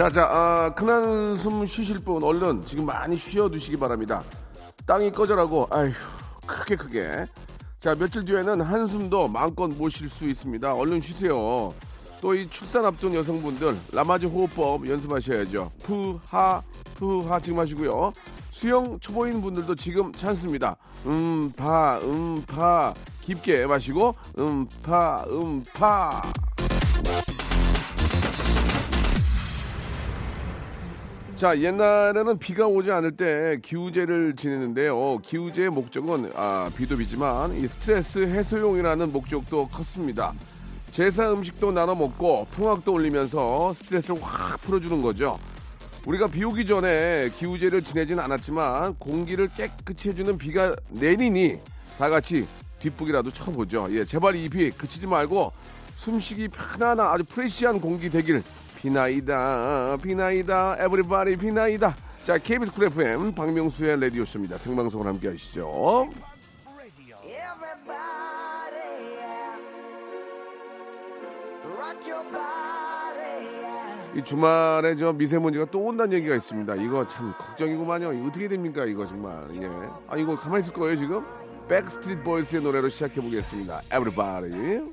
자 자 아, 큰 한숨 쉬실 분 얼른 지금 많이 쉬어두시기 바랍니다. 땅이 꺼져라고 아휴 크게 크게. 자 며칠 뒤에는 한숨도 마음껏 못쉴수 있습니다. 얼른 쉬세요. 또 이 출산 앞둔 여성분들 라마즈 호흡법 연습하셔야죠. 푸하 푸하 지금 하시고요. 수영 초보인 분들도 지금 찬스입니다. 음파 음파. 깊게 마시고 음파 음파 자 옛날에는 비가 오지 않을 때 기우제를 지내는데요. 기우제의 목적은 아, 비도 비지만 이 스트레스 해소용이라는 목적도 컸습니다. 제사 음식도 나눠 먹고 풍악도 올리면서 스트레스를 확 풀어주는 거죠. 우리가 비 오기 전에 기우제를 지내진 않았지만 공기를 깨끗이 해주는 비가 내리니 다 같이 뒷북이라도 쳐보죠. 예, 제발 이 비 그치지 말고 숨쉬기 편안한 아주 프레시한 공기 되길 비나이다 비나이다 everybody 비나이다 자 KBS 쿨 FM 박명수의 라디오쇼입니다. 생방송을 함께 하시죠. 이 주말에 저 미세먼지가 또 온다는 얘기가 있습니다. 이거 참 걱정이구만요. 이거 어떻게 됩니까 이거 정말. 예. 아 이거 가만히 있을 거예요 지금? 백스트리트 보이스의 노래로 시작해 보겠습니다. everybody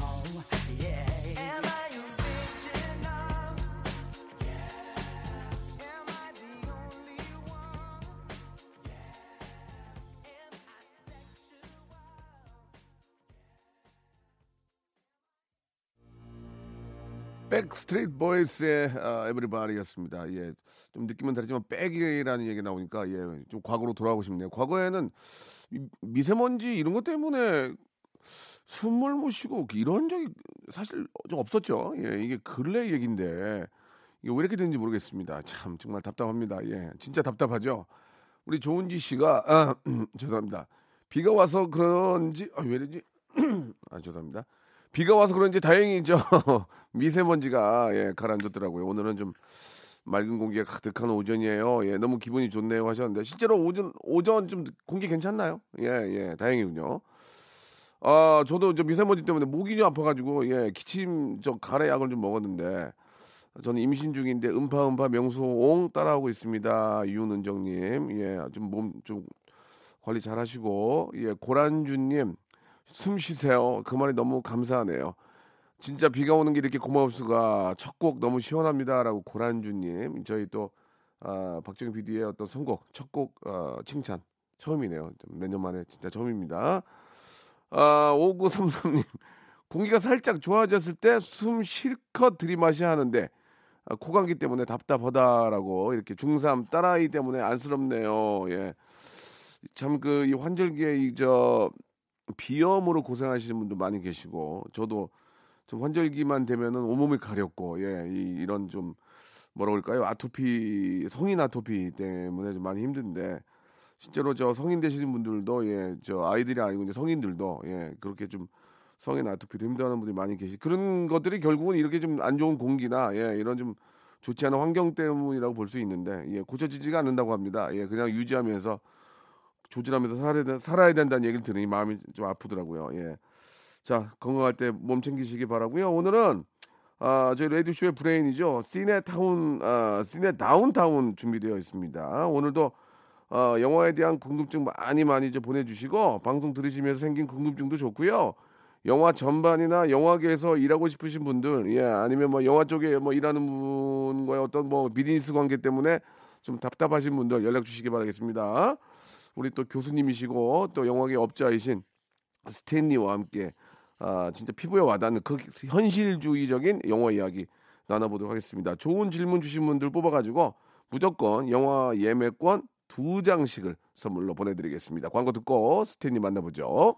백스트리트 보이스의 아, everybody였습니다. 예, 좀 느낌은 다르지만 백이라는 얘기 나오니까 예, 좀 과거로 돌아가고 싶네요. 과거에는 이 미세먼지 이런 것 때문에 숨을 못 쉬고 이런 적이 사실 좀 없었죠. 예, 이게 근래 얘기인데 이게 왜 이렇게 되는지 모르겠습니다. 참 정말 답답합니다. 예, 진짜 답답하죠. 우리 조은지 씨가 아, 죄송합니다. 비가 와서 그런지 아, 왜 이러지? 아 죄송합니다. 비가 와서 그런지 다행히 저 미세먼지가 예, 가라앉았더라고요. 오늘은 좀 맑은 공기가 가득한 오전이에요. 예, 너무 기분이 좋네요 하셨는데 실제로 오전 오전 좀 공기 괜찮나요? 예, 예, 다행이군요. 아, 저도 저 미세먼지 때문에 목이 좀 아파가지고 예, 기침 저 가래 약을 좀 먹었는데 저는 임신 중인데 음파 음파 명수옹 따라오고 있습니다. 윤은정님, 예, 좀 몸좀 관리 잘 하시고 예, 고란주님 숨 쉬세요. 그 말이 너무 감사하네요. 진짜 비가 오는 게 이렇게 고마울 수가 첫 곡 너무 시원합니다라고 고란주님 저희 또 아, 박정희 PD의 어떤 선곡 첫곡 어, 칭찬 처음이네요. 몇 년 만에 진짜 처음입니다. 아, 5933님 공기가 살짝 좋아졌을 때 숨 실컷 들이마셔야 하는데 아, 코감기 때문에 답답하다라고 이렇게 중3 딸아이 때문에 안쓰럽네요. 예. 참 그 이 환절기에 이저 비염으로 고생하시는 분도 많이 계시고 저도 좀 환절기만 되면은 온몸이 가렵고 예, 이, 이런 좀 뭐라 그럴까요? 아토피 성인 아토피 때문에 좀 많이 힘든데 실제로 저 성인 되시는 분들도 예, 저 아이들이 아니고 이제 성인들도 예, 그렇게 좀 성인 아토피로 힘들어하는 분들이 많이 계시. 그런 것들이 결국은 이렇게 좀 안 좋은 공기나 예, 이런 좀 좋지 않은 환경 때문이라고 볼 수 있는데 예, 고쳐지지가 않는다고 합니다. 예, 그냥 유지하면서 조절하면서 살아야, 된- 살아야 된다는 얘기를 들으니 마음이 좀 아프더라고요. 예. 자, 건강할 때 몸 챙기시기 바라고요. 오늘은 아, 저희 라디오쇼의 브레인이죠. 시네타운, 아, 시네 다운타운 준비되어 있습니다. 오늘도 어, 영화에 대한 궁금증 많이 많이 이제 보내주시고 방송 들으시면서 생긴 궁금증도 좋고요. 영화 전반이나 영화계에서 일하고 싶으신 분들, 예, 아니면 뭐 영화 쪽에 뭐 일하는 분과의 어떤 뭐 비즈니스 관계 때문에 좀 답답하신 분들 연락 주시기 바라겠습니다. 우리 또 교수님이시고 또 영화계 업자이신 스탠리와 함께 아, 진짜 피부에 와닿는 그 현실주의적인 영화 이야기 나눠보도록 하겠습니다. 좋은 질문 주신 분들 뽑아가지고 무조건 영화 예매권 두 장씩을 선물로 보내드리겠습니다. 광고 듣고 스탠리 만나보죠.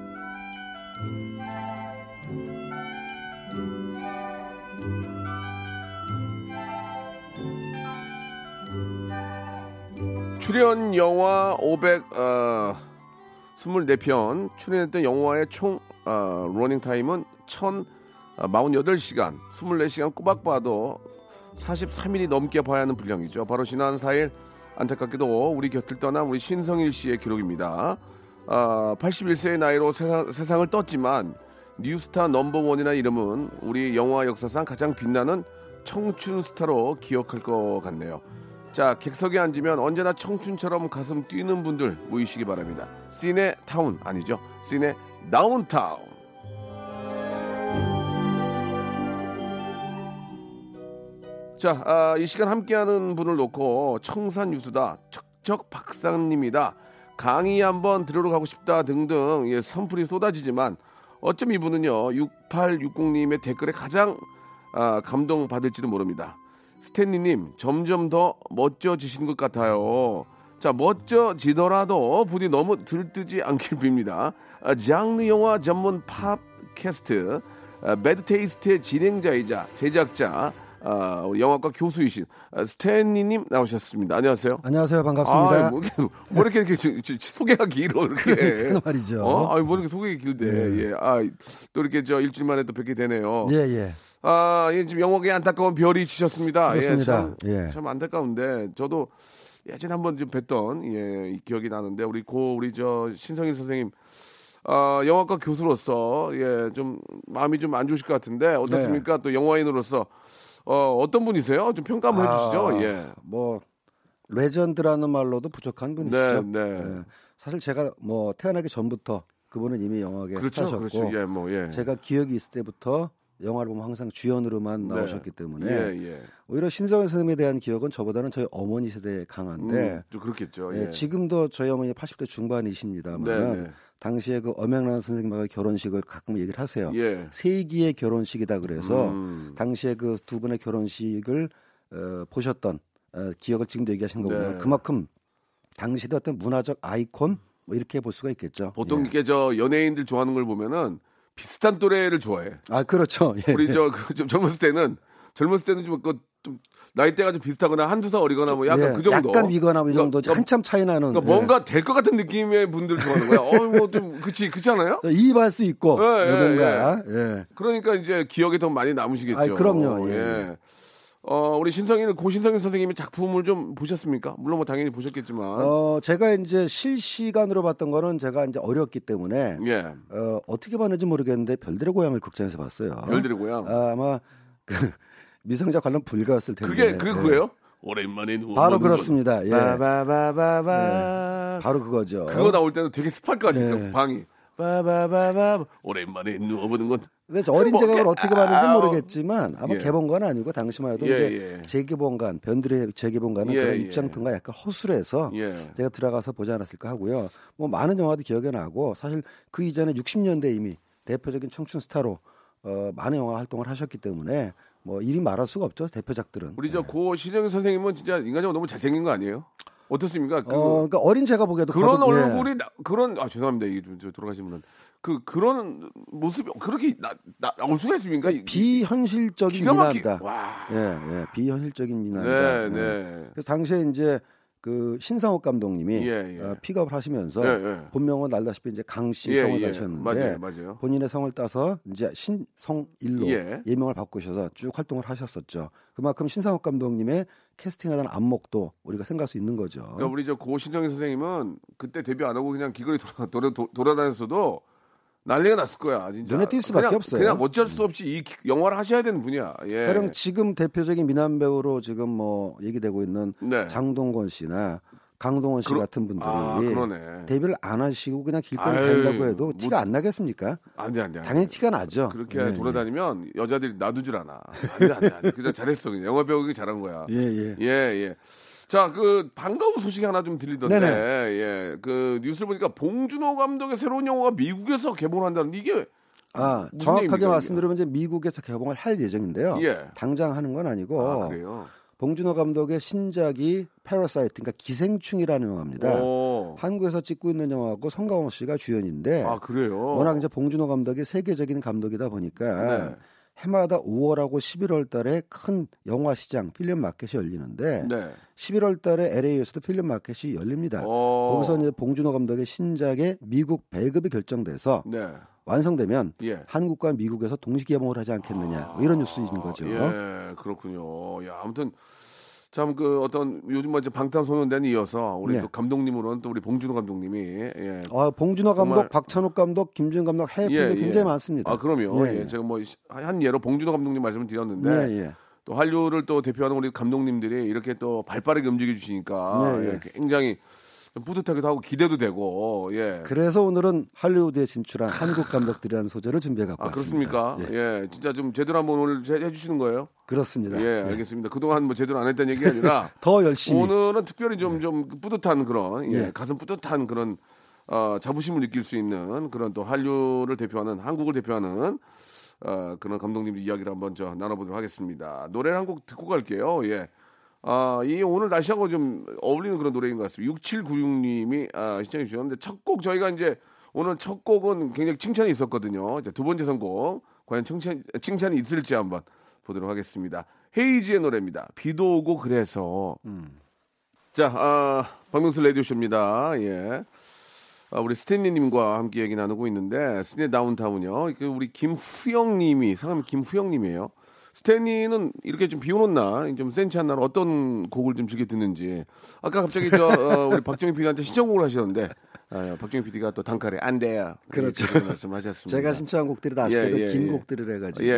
출연 영화 500 어, 24편 출연했던 영화의 총 어, 러닝 타임은 1048시간 24시간 꼬박 봐도 43일이 넘게 봐야 하는 분량이죠. 바로 지난 4일 안타깝게도 우리 곁을 떠난 우리 신성일 씨의 기록입니다. 아, 81세의 나이로 세상, 세상을 떴지만 new star number one이라는 이름은 우리 영화 역사상 가장 빛나는 청춘 스타로 기억할 것 같네요. 자, 객석에 앉으면 언제나 청춘처럼 가슴 뛰는 분들 모이시기 바랍니다. 시네 타운 아니죠? 시네 다운타운. 자, 아, 이 시간 함께하는 분을 놓고 청산 유수다, 척척 박사님이다, 강의 한번 들으러 가고 싶다 등등 예, 선풀이 쏟아지지만 어쩜 이분은요 6860님의 댓글에 가장 아, 감동받을지도 모릅니다. 스탠리님 점점 더 멋져지시는 것 같아요. 자 멋져지더라도 부디 너무 들뜨지 않길 빕니다. 아, 장르 영화 전문 팟캐스트 아, 매드테이스트의 진행자이자 제작자 아, 영화과 교수이신 아, 스탠리님 나오셨습니다. 안녕하세요. 안녕하세요. 반갑습니다. 아, 뭐 이렇게, 뭐 이렇게, 이렇게 저- 저- 소개가 길어 이렇게. 그러니까 말이죠. 어? 아니 뭐 이렇게 소개가 길대. 예. 아, 또 이렇게 저 일주일 만에 또 뵙게 되네요. 예, 예. 아, 예, 지금 영화계 안타까운 별이 치셨습니다. 예, 그렇습니다. 참, 예. 참 안타까운데 저도 예전에 한번 좀 뵀던 예, 이 기억이 나는데 우리 고 우리 저 신성일 선생님 아, 영화과 교수로서 예, 좀 마음이 좀 안 좋으실 것 같은데 어떻습니까? 네. 또 영화인으로서 어, 어떤 분이세요? 좀 평가 한번 해주시죠. 아, 예. 뭐 레전드라는 말로도 부족한 분이시죠. 네, 네. 예. 사실 제가 뭐 태어나기 전부터 그분은 이미 영화계 그렇죠, 스타셨고 그렇죠. 예, 뭐 예. 제가 기억이 있을 때부터 영화를 보면 항상 주연으로만 네. 나오셨기 때문에 예, 예. 오히려 신성현 선생님에 대한 기억은 저보다는 저희 어머니 세대에 강한데 음, 좀 그렇겠죠. 예, 예. 지금도 저희 어머니 80대 중반이십니다만. 당시에 그 엄영란 선생님하고 결혼식을 가끔 얘기를 하세요. 예. 세기의 결혼식이다 그래서 음. 당시에 그 두 분의 결혼식을 어, 보셨던 어, 기억을 지금도 얘기하시는 거 보면 네. 그만큼 당시의 어떤 문화적 아이콘 뭐 이렇게 볼 수가 있겠죠. 보통 예. 이렇게 저 연예인들 좋아하는 걸 보면은 비슷한 또래를 좋아해. 아 그렇죠. 예. 우리 저그좀 젊었을 때는 젊었을 때는 좀, 그, 좀 나이대가 좀 비슷하거나 한두 살 어리거나 뭐 약간 예, 그 정도. 약간 위거나 뭐이 정도 그러니까, 한참 차이 나는. 그러니까 예. 뭔가 될 것 같은 느낌의 분들 좋아하는 거야. 어, 뭐 좀 그치 그렇지 않아요? 이입할 수 있고 예, 예, 뭔가 예. 그러니까 이제 기억에 더 많이 남으시겠죠. 아이, 그럼요, 예. 어, 우리 신성일 고신성일 선생님의 작품을 좀 보셨습니까? 물론 뭐 당연히 보셨겠지만. 어 제가 이제 실시간으로 봤던 거는 제가 이제 어렸기 때문에 예. 어, 어떻게 봤는지 모르겠는데 별들의 고향을 극장에서 봤어요. 별들의 고향. 아, 아마 그 미성자 관련 불가였을 텐데. 그게 그게 예. 그거예요? 오랜만에 누워 바로 그렇습니다. 예. 건. 바바바바바. 바로 그거죠. 그거 나올 때는 되게 습할 것 같아요. 네. 방이. 바바바바. 오랜만에 누워보는 건. 저 어린 뭐, 제각을 어떻게 봤는지 아우. 모르겠지만 아마 예. 개봉관 아니고 당시만 해도 예, 이제 예. 재개봉관 변들의 재개봉관은 예, 그런 예. 입장표가 약간 허술해서 예. 제가 들어가서 보지 않았을까 하고요. 뭐 많은 영화도 기억에 나고 사실 그 이전에 60년대 이미 대표적인 청춘 스타로 어, 많은 영화 활동을 하셨기 때문에 뭐 이리 말할 수가 없죠 대표작들은. 우리 저고 신영 선생님은 진짜 인간적으로 너무 잘생긴 거 아니에요? 어떻습니까? 그, 어, 그러니까 어린 제가 보기에도 그런 거듭- 예. 얼굴이 나, 그런 아 죄송합니다 이게 좀, 저 돌아가신 분은 그 그런 모습이 그렇게 나, 나 나올 수가 있습니까? 이- 비현실적인 미남이다. 와. 예, 예, 비현실적인 미남이다. 네, 예. 네. 그래서 당시에 이제 그 신상옥 감독님이 예, 예. 어, 픽업을 하시면서 예, 예. 본명은 알다시피 이제 강씨 예, 성을 예. 가셨는데 맞아요, 맞아요. 본인의 성을 따서 이제 신성일로 예. 예. 명을 바꾸셔서 쭉 활동을 하셨었죠. 그만큼 신상옥 감독님의 캐스팅하던 안목도 우리가 생각할 수 있는 거죠. 그러니까 우리 저 고신정희 선생님은 그때 데뷔 안 하고 그냥 기거리 돌아, 돌아, 돌아 다녔어도 난리가 났을 거야. 진짜. 눈에 띌 수밖에 그냥, 없어요. 그냥 어쩔 수 없이 이 기- 영화를 하셔야 되는 분이야. 예. 가령 지금 대표적인 미남 배우로 지금 뭐 얘기되고 있는 네. 장동건 씨나 강동원 씨 그러- 같은 분들이 아. 데뷔를 안 하시고 그냥 길거리 아유, 다닌다고 해도 뭐- 티가 안 나겠습니까? 안 돼, 안 돼. 안 돼. 당연히 티가 나죠. 그렇게 예, 돌아다니면 여자들이 놔두 줄 아나. 안 돼, 안 돼, 안 돼. 그냥 잘했어. 그냥 영화 배우기 잘한 거야. 예, 예. 예, 예. 자, 그 반가운 소식이 하나 좀 들리던데, 네네. 예, 그 뉴스를 보니까 봉준호 감독의 새로운 영화가 미국에서 개봉한다는 이게 아, 정확하게 얘기입니까, 말씀드리면 이제 미국에서 개봉을 할 예정인데요. 예. 당장 하는 건 아니고 아, 그래요. 봉준호 감독의 신작이 Parasite, 그러니까 기생충이라는 영화입니다. 오. 한국에서 찍고 있는 영화고 송강호 씨가 주연인데 아, 그래요. 워낙 이제 봉준호 감독이 세계적인 감독이다 보니까 네. 해마다 5월하고 11월 달에 큰 영화 시장 필름 마켓이 열리는데 네. 11월 달에 LA에서도 필름 마켓이 열립니다. 어. 거기서 이제 봉준호 감독의 신작의 미국 배급이 결정돼서 네. 완성되면 예. 한국과 미국에서 동시 개봉을 하지 않겠느냐 뭐 이런 뉴스인 거죠. 예, 그렇군요. 야, 아무튼 참 그 어떤 요즘 뭐 이제 방탄소년단 이어서 우리 네. 또 감독님으로는 또 우리 봉준호 감독님이 예. 아, 봉준호 감독, 정말- 박찬욱 감독, 김준 감독 해외 분들 굉장히 많습니다. 아, 그럼요. 예, 예, 예. 제가 뭐 한 예로 봉준호 감독님 말씀을 드렸는데 예, 예. 또 한류를 또 대표하는 우리 감독님들이 이렇게 또 발빠르게 움직여 주시니까 네, 예, 예. 굉장히 좀 뿌듯하기도 하고 기대도 되고 예. 그래서 오늘은 할리우드에 진출한 한국 감독들이라는 소재를 준비해 갖고 아, 왔습니다. 그렇습니까? 예, 예. 진짜 좀 제대로 한번 오늘 해- 해주시는 거예요? 그렇습니다. 예, 알겠습니다. 그동안 뭐 제대로 안 했다는 얘기 아니라 더 열심히. 오늘은 특별히 좀, 좀 뿌듯한 그런, 예, 예. 가슴 뿌듯한 그런, 어, 자부심을 느낄 수 있는 그런 또 한류를 대표하는, 한국을 대표하는, 어, 그런 감독님 이야기를 한번 저 나눠보도록 하겠습니다. 노래를 한 곡 듣고 갈게요. 예. 아, 이 오늘 날씨하고 좀 어울리는 그런 노래인 것 같습니다. 6796님이 아, 시청해 주셨는데 첫 곡 저희가 이제 오늘 첫 곡은 굉장히 칭찬이 있었거든요. 이제 두 번째 선곡 과연 칭찬, 칭찬이 있을지 한번 보도록 하겠습니다. 헤이지의 노래입니다. 비도 오고 그래서 자, 아, 박명수 라디오쇼입니다. 예. 아, 우리 스탠리님과 함께 얘기 나누고 있는데, 스탠리 다운타운이요. 그 우리 김후영님이, 상암 김후영님이에요. 스탠리는 이렇게 좀 비 오는 날, 좀 센치 한 날 어떤 곡을 좀 즐겨 듣는지. 아까 갑자기 저, 어, 우리 박정희 PD한테 신청곡을 하시는데, 아, 박정희 PD가 또 단칼에 안 돼요. 그렇죠. 말씀하셨습니다. 제가 신청한 곡들이 다 아쉽게도 예, 예, 긴 예. 곡들을 해가지고 예,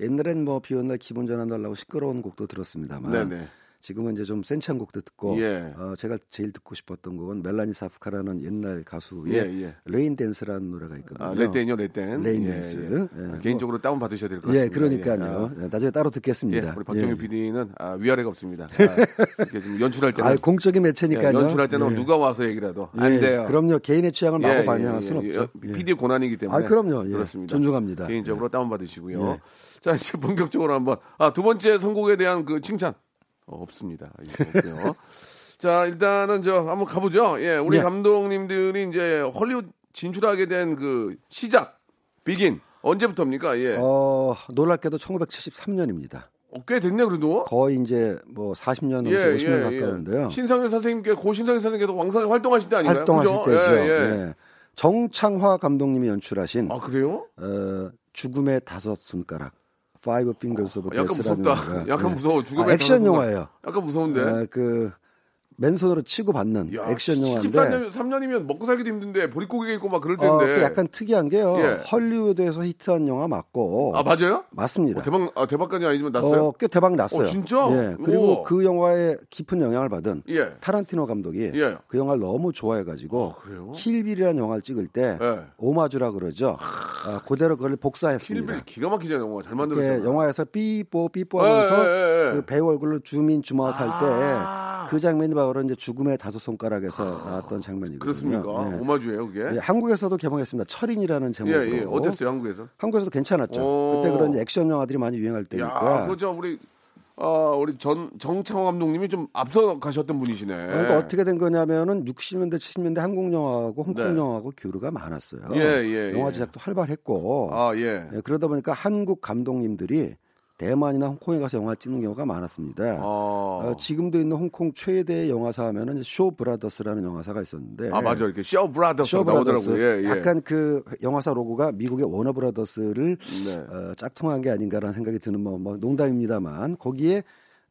예. 옛날엔 뭐 비 오는 날 기분 전환 달라고 시끄러운 곡도 들었습니다만 네네. 지금은 이제 좀 센치한 곡도 듣고 예. 어, 제가 제일 듣고 싶었던 곡은 멜라니 사프카라는 옛날 가수의 예, 예. rain dance라는 노래가 있거든요. 아, 레땡이요, 레땡. rain 예, 댄스. 예. 예, 개인적으로 다운 받으셔야 될것 예, 같습니다. 그러니까요. 예. 아. 예, 나중에 따로 예, 듣겠습니다. 우리 박정희 예. PD는 아, 위아래가 없습니다. 아, 이렇게 좀 연출할 때는 아, 공적인 예, 매체니까요. 연출할 때는 예. 누가 와서 얘기라도 안 예, 돼요. 그럼요. 개인의 취향을 마구 예, 반영할 예, 수는 예, 없죠. 예. 예. PD의 권한이기 때문에. 아, 그럼요. 예. 그렇습니다. 존중합니다. 개인적으로 다운 받으시고요. 예. 자, 이제 본격적으로 한번 아, 두 번째 선곡에 대한 그 칭찬 어, 없습니다. 예, 없고요. 자, 일단은 저 한번 가보죠. 예, 우리 예. 감독님들이 이제 헐리우드 진출하게 된 그 시작 비긴 언제부터입니까? 예. 어, 놀랍게도 1973년입니다. 어, 꽤 됐네 그래도. 거의 이제 뭐 40년 넘게 50년 가까운데요. 신상현 선생님께 고 신상현 선생님께서 왕성히 활동하실 때 아닌가요? 활동하실 그죠? 때죠. 예, 예. 예. 정창화 감독님이 연출하신 아 그래요? 어, 죽음의 다섯 손가락 Five Fingers of 약간 Death라는 무섭다. 영화가 약간 예. 무서워. 죽음의 아, 액션. 영화예요. 약간 무서운데. 어, 그 맨손으로 치고 받는 야, 액션 영화인데 73년, 3년이면 먹고 살기도 힘든데 보릿고개 있고 막 그럴 어, 텐데. 그 약간 특이한 게요. 예. 헐리우드에서 히트한 영화 맞고 아 맞아요? 맞습니다. 어, 대박 아, 대박까지 아니지만 났어요. 어, 꽤 대박 났어요. 어, 진짜? 예. 그리고 우와. 그 영화에 깊은 영향을 받은 예. 타란티노 감독이 예. 그 영화를 너무 좋아해가지고 아, 그래요? 킬빌이라는 영화를 찍을 때 예. 오마주라 그러죠. 아, 그대로 그걸 복사했습니다. 킬빌 기가 막히잖아요, 영화. 잘 만들었죠. 영화에서 삐뽀 삐뽀 하면서 예, 예, 예. 그 배우 얼굴로 줌인 줌아웃 할때 아. 그 장면이 바로 이제 죽음의 다섯 손가락에서 나왔던 장면이거든요. 그렇습니까? 예. 오마주예요, 그게? 예, 한국에서도 개봉했습니다. 철인이라는 예, 제목으로. 예. 어땠어요, 한국에서? 한국에서도 괜찮았죠. 오. 그때 그런 액션 영화들이 많이 유행할 야, 때니까. 그저 우리 어, 우리 전 정창호 감독님이 좀 앞서 가셨던 분이시네. 그러니까 어떻게 된 거냐면은 60년대 70년대 한국 영화하고 홍콩 네. 영화하고 교류가 많았어요. 예, 예, 영화 예. 제작도 활발했고 아, 예. 예, 그러다 보니까 한국 감독님들이 대만이나 홍콩에 가서 영화 찍는 경우가 많았습니다. 아, 어, 지금도 있는 홍콩 최대 영화사 하면은 쇼 브라더스라는 영화사가 있었는데 아 맞아 이렇게 쇼 브라더스 쇼 브라더스 나오더라고요. 예, 예. 약간 그 영화사 로고가 미국의 워너 브라더스를 네. 어, 짝퉁한 게 아닌가라는 생각이 드는 뭐, 뭐 농담입니다만 거기에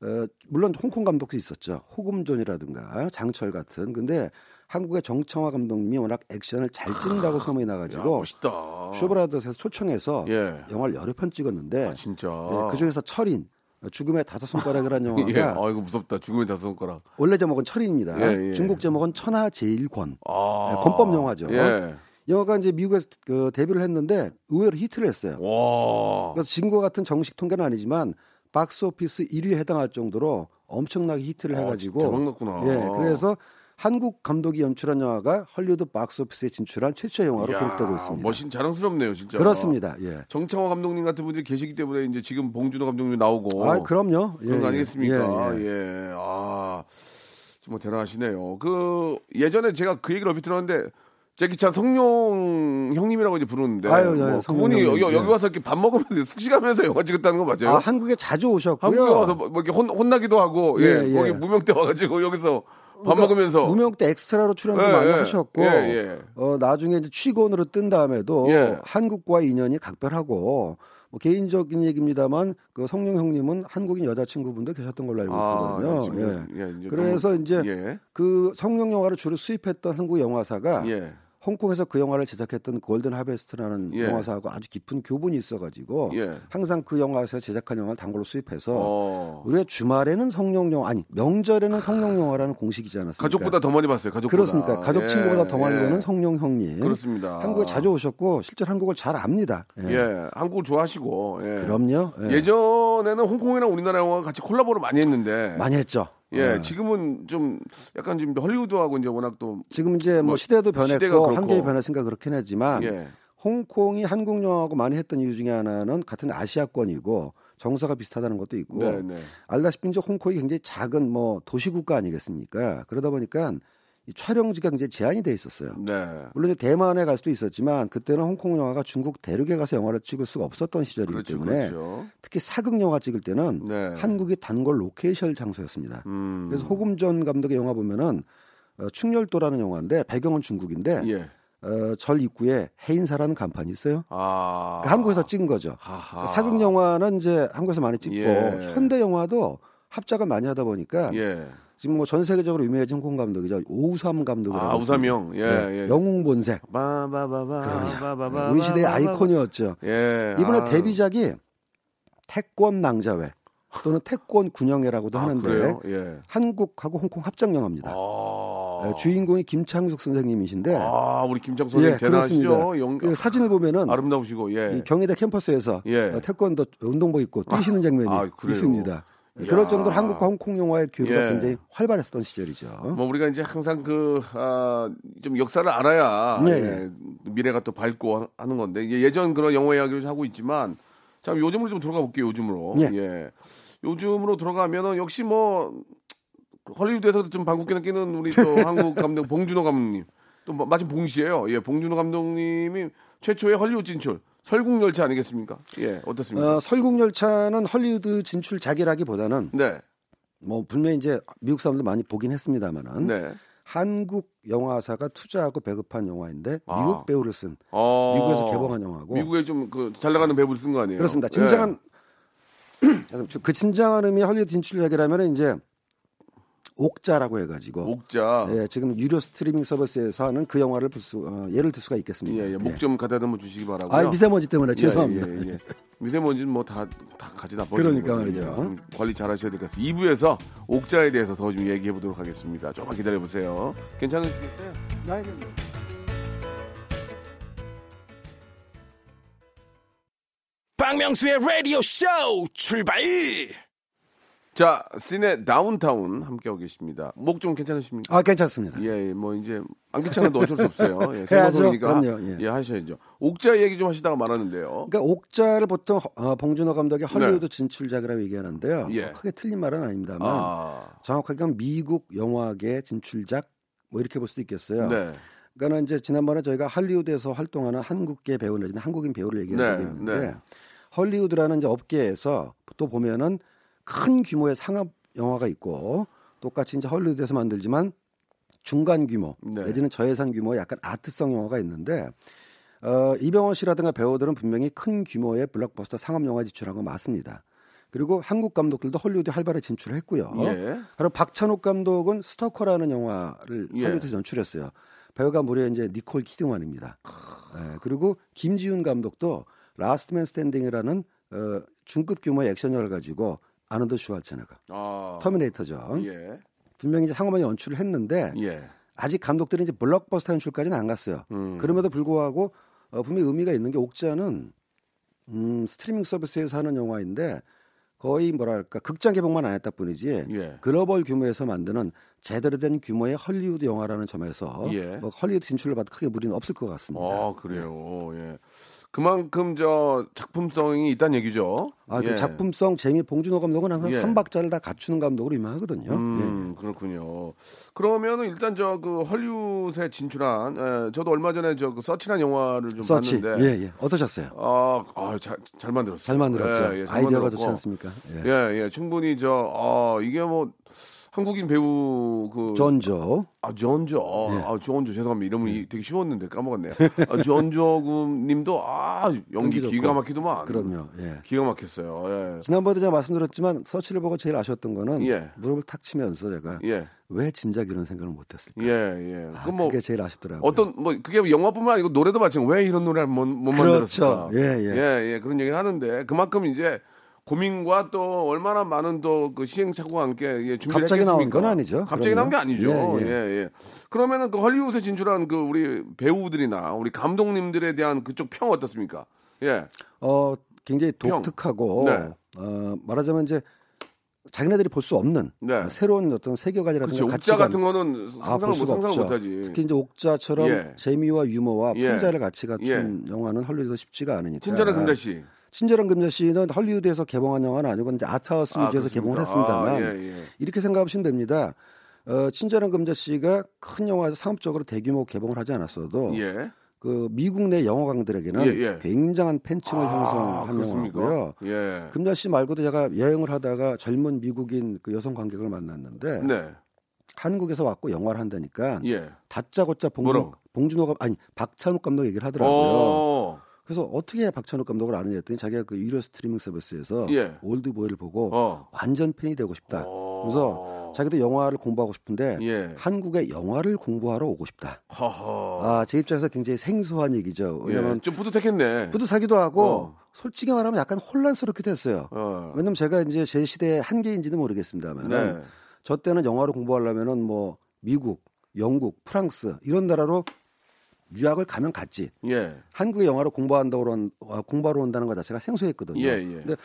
어, 물론 홍콩 감독도 있었죠. 호금전이라든가 장철 같은. 근데 한국의 정창화 감독님이 워낙 액션을 잘 찍는다고 소문이 야, 나가지고 멋있다. 쇼브라더스에서 초청해서 예. 영화를 여러 편 찍었는데 아, 진짜. 예, 그 중에서 철인 죽음의 다섯 손가락이라는 영화가 예. 아이고 무섭다. 죽음의 다섯 손가락. 원래 제목은 철인입니다. 예, 예. 중국 제목은 천하 제일권. 아. 네, 권법 영화죠. 예. 영화가 이제 미국에서 그 데뷔를 했는데 의외로 히트를 했어요. 와. 그래서 지금과 같은 정식 통계는 아니지만 박스 오피스 1위에 해당할 정도로 엄청나게 히트를 아, 해가지고 진짜 대박 났구나. 예, 그래서 한국 감독이 연출한 영화가 헐리우드 박스 오피스에 진출한 최초의 영화로 기록되고 있습니다. 멋진 자랑스럽네요, 진짜. 그렇습니다. 예. 정창화 감독님 같은 분들이 계시기 때문에 이제 지금 봉준호 감독님이 나오고 아, 그럼요. 예, 그런 거 예. 아니겠습니까? 예, 예, 예. 아, 정말 대단하시네요. 그 예전에 제가 그 얘기를 얼핏 들었는데 제기찬 성룡 형님이라고 이제 부르는데 아유, 예, 뭐 그분이 형님, 여기, 여기 예. 와서 이렇게 밥 먹으면서 숙식하면서 영화 찍었다는 거 맞아요? 아, 한국에 자주 오셨고요. 한국에 와서 뭐 이렇게 혼, 혼나기도 하고 예, 예, 예. 거기 무명대 와가지고 여기서 밥 그러니까 먹으면서 무명 때 엑스트라로 출연도 예, 많이 예. 하셨고 예, 예. 어 나중에 이제 취곤으로 뜬 다음에도 예. 한국과 인연이 각별하고 뭐 개인적인 얘기입니다만 그 성룡 형님은 한국인 여자친구분도 계셨던 걸로 알고 아, 있거든요. 지금, 예. 예, 이제 그래서 너무- 이제 예, 그 성룡 영화를 주로 수입했던 한국 영화사가 예, 홍콩에서 그 영화를 제작했던 골든 하베스트라는 예. 영화사하고 아주 깊은 교분이 있어가지고 예. 항상 그 영화사에서 제작한 영화를 단골로 수입해서 어. 우리가 주말에는 성룡 영화 아니 명절에는 성룡 영화라는 공식이지 않았습니까? 가족보다 더 많이 봤어요. 가족보다. 그렇습니까? 가족 예, 친구보다 더 많이 예. 보는 성룡 형님. 그렇습니다. 한국에 자주 오셨고 실제 로 한국을 잘 압니다. 예. 예, 한국을 좋아하시고. 예. 그럼요. 예. 예전에는 홍콩이랑 우리나라 영화가 같이 콜라보를 많이 했는데. 많이 했죠. 예, 어. 지금은 좀 약간 지금 헐리우드하고 이제 워낙 또. 지금 이제 뭐뭐 시대도 변했고. 한계이 변했으니까 그렇긴 하지만 예. 홍콩이 한국 영화하고 많이 했던 이유 중에 하나는 같은 아시아권이고 정서가 비슷하다는 것도 있고 네, 네. 알다시피 이제 홍콩이 굉장히 작은 뭐 도시국가 아니겠습니까? 그러다 보니까 이 촬영지가 굉장히 제한이 돼 있었어요. 네. 물론 이제 대만에 갈 수도 있었지만 그때는 홍콩 영화가 중국 대륙에 가서 영화를 찍을 수가 없었던 시절이기 그렇죠, 때문에 그렇죠. 특히 사극 영화 찍을 때는 네. 한국이 단골 로케이션 장소였습니다. 음. 그래서 호금전 감독의 영화 보면은 어, 충렬도라는 영화인데 배경은 중국인데 예. 어, 절 입구에 해인사라는 간판이 있어요. 아. 그러니까 한국에서 찍은 거죠. 하하. 사극 영화는 이제 한국에서 많이 찍고 예. 현대 영화도 합작을 많이 하다 보니까 예. 지금 뭐 전 세계적으로 유명해진 홍콩 감독이죠. 오우삼 감독이라고 아, 우삼영. 예, 있습니다. 예. 영웅 본색. 바바바바. 바바바. 우리 시대의 아이콘이었죠. 예. 이번에 아. 데뷔작이 태권 낭자회 또는 태권 군영회라고도 아, 하는데? 예. 한국하고 홍콩 합작 영화입니다. 아. 네, 주인공이 김창숙 선생님이신데 아, 우리 김장 선생님 예, 대단하시죠? 그렇습니다. 영... 그 사진을 보면은 아름다우시고, 예. 이 경희대 캠퍼스에서 예. 어, 태권도 운동복 입고 뛰시는 장면이 아? 있습니다. 이야. 그럴 정도로 한국과 홍콩 영화의 교류가 예. 굉장히 활발했었던 시절이죠. 뭐 우리가 이제 항상 그, 아, 좀 역사를 알아야 네, 예, 미래가 또 밝고 하- 하는 건데 예전 그런 영화 이야기를 하고 있지만 참 요즘으로 좀 들어가 볼게요. 요즘으로. 예. 예. 요즘으로 들어가면은 역시 뭐 헐리우드에서도 좀 방귀깨나 끼는 우리 또 한국 감독 봉준호 감독님 또 마- 마침 봉시예요. 예, 봉준호 감독님이 최초의 헐리우드 진출 설국열차 아니겠습니까? 예, 어떻습니까? 어, 설국열차는 헐리우드 진출작이라기보다는 네, 뭐 분명 히 이제 미국 사람들 많이 보긴 했습니다만은 네. 한국 영화사가 투자하고 배급한 영화인데 아. 미국 배우를 쓴 어, 미국에서 개봉한 영화고 미국에 좀 그 잘 나가는 배우를 쓴 거 아니에요? 그렇습니다. 예. 진정한 그 진정한 의미 헐리우드 진출작이라면 이제 옥자라고 해가지고 목자. 예, 지금 유료 스트리밍 서비스에서 하는 그 영화를 볼 수, 어, 예를 들 수가 있겠습니다. 예, 예. 목좀 갖다 대면 주시기 바라고요. 아, 미세먼지 때문에 예, 죄송합니다. 예, 예. 미세먼지는 뭐 다 다 같이 다 버리는 그러니까. 말이죠. 좀 관리 잘 하셔야 될 것 같습니다. 2부에서 옥자에 대해서 더 좀 얘기해 보도록 하겠습니다. 조금만 기다려 보세요. 괜찮으시겠어요? 박명수의 라디오 쇼 출발 자, 시네 다운타운 함께하고 계십니다. 목 좀 괜찮으십니까? 아, 괜찮습니다. 예, 예, 뭐 이제 안 괜찮아도 어쩔 수 없어요. 예. 생방송이니까 예. 예, 하셔야죠. 옥자 얘기 좀 하시다가 말았는데요. 그러니까 옥자를 보통 어, 봉준호 감독의 헐리우드 진출작이라고 얘기하는데요. 네. 예. 뭐 크게 틀린 말은 아닙니다만 아, 정확하게 미국 영화계 진출작 뭐 이렇게 볼 수도 있겠어요. 네, 그러니까 이제 지난번에 저희가 할리우드에서 활동하는 한국계 배우 내지는 한국인 배우를 얘기한 네, 적이 있는데 네. 헐리우드라는 이제 업계에서 또 보면은 큰 규모의 상업 영화가 있고 똑같이 이제 헐리우드에서 만들지만 중간 규모 네. 내지는 저예산 규모의 약간 아트성 영화가 있는데 어, 이병헌 씨라든가 배우들은 분명히 큰 규모의 블록버스터 상업 영화 지출한 건 맞습니다. 그리고 한국 감독들도 헐리우드 활발히 진출했고요. 예. 그리고 박찬욱 감독은 스토커라는 영화를 예. 헐리우드에서 연출했어요. 배우가 무려 이제 니콜 키딩만입니다. 예, 그리고 김지운 감독도 Last Man Standing이라는 어, 중급 규모의 액션 영화를 가지고 아놀드 슈왈제네거 아. 터미네이터죠. 예. 분명히 이제 상업만 연출을 했는데 예. 아직 감독들이 이제 블록버스터 연출까지는 안 갔어요. 음. 그럼에도 불구하고 어, 분명히 의미가 있는 게 옥자는 음, 스트리밍 서비스에서 하는 영화인데 거의 뭐랄까 극장 개봉만 안 했다 뿐이지 예. 글로벌 규모에서 만드는 제대로 된 규모의 헐리우드 영화라는 점에서 예. 뭐 헐리우드 진출을 봐도 크게 무리는 없을 것 같습니다. 아, 그래요. 예. 그만큼 저 작품성이 있다는 얘기죠. 아, 그 예. 작품성 재미 봉준호 감독은 항상 예. 삼박자를 다 갖추는 감독으로 유명하거든요. 예. 음, 그렇군요. 그러면은 일단 저 그 헐리우드에 진출한 예, 저도 얼마 전에 저 그 서치란 영화를 좀 서치. 봤는데 예, 예. 어떠셨어요? 아, 아, 잘, 잘 만들었어요. 잘 만들었죠. 예, 예, 잘 아이디어가 만들었고. 좋지 않습니까? 예. 예, 예, 충분히 저, 아, 이게 뭐, 한국인 배우 그. 전조. 아, 전조. 예. 아, 전조. 죄송합니다. 이름이 되게 쉬웠는데 까먹었네요. 아, 전조금 님도, 아, 연기 기가. 막히더만. 그럼요. 예. 기가 막혔어요. 예. 지난번에 제가 말씀드렸지만 서치를 보고 제일 아쉬웠던 거는 예. 무릎을 탁 치면서 제가 예. 왜 진작 이런 생각을 못했을까? 예, 예. 아, 그 뭐, 그게 제일 아쉽더라고요. 어떤, 뭐, 그게 영화뿐만 아니고 노래도 마찬가지. 왜 이런 노래를 못, 못 그렇죠. 만들었을까? 예, 예. 예, 예. 그런 얘기 하는데, 그만큼 이제, 고민과 또 얼마나 많은 또 그 시행착오와 함께 예, 준비를 갑자기 나온 했겠습니까? 건 아니죠. 갑자기 나온 게. 아니죠. 예, 예, 예. 예. 그러면은 그 헐리우드에 진출한 그 우리 배우들이나 우리 감독님들에 대한 그쪽 평 어떻습니까? 예. 어, 굉장히 형. 독특하고 네. 어, 말하자면 이제 자기네들이 볼 수 없는 네. 어, 새로운 어떤 세계관이라든가 그렇죠. 옥자 같은 거는 아, 상상을 볼못 상상을 없죠. 못 하지. 특히 이제 옥자처럼 예. 재미와 유머와 예. 풍자를 같이 갖춘 영화는 헐리우드에서 쉽지가 않으니까. 친절한 금자씨. 친절한 금자씨는 헐리우드에서 개봉한 영화는 아니고 이제 아트하우스 아, 뮤지에서 그렇습니까? 개봉을 했습니다만 아, 예, 예. 이렇게 생각하시면 됩니다. 어, 친절한 금자씨가 큰 영화에서 상업적으로 대규모 개봉을 하지 않았어도 예. 그 미국 내 영화광들에게는 예, 예. 굉장한 팬층을 형성한 그렇습니까? 영화고요. 예. 금자씨 말고도 제가 여행을 하다가 젊은 미국인 그 여성 관객을 만났는데 네. 한국에서 왔고 영화를 한다니까 예. 다짜고짜? 봉준호, 봉준호 감 아니 박찬욱 감독 얘기를 하더라고요. 어. 그래서 어떻게 박찬욱 감독을 아느냐 했더니 자기가 그 유료 스트리밍 서비스에서 예. 올드보이를 보고 어. 완전 팬이 되고 싶다. 어. 그래서 자기도 영화를 공부하고 싶은데 예. 한국에 영화를 공부하러 오고 싶다. 허허. 아, 제 입장에서 굉장히 생소한 얘기죠. 왜냐면 예. 좀 뿌듯했겠네. 뿌듯하기도 하고 어. 솔직히 말하면 약간 혼란스럽기도 했어요. 어. 왜냐면 제가 이제 제 시대의 한계인지는 모르겠습니다만 네. 저 때는 영화를 공부하려면은 뭐 미국, 영국, 프랑스 이런 나라로 유학을 가면 갔지. 예. 한국의 영화를 공부한다고 그런 와, 공부하러 온다는 것 자체가 생소했거든요. 예, 예. 근데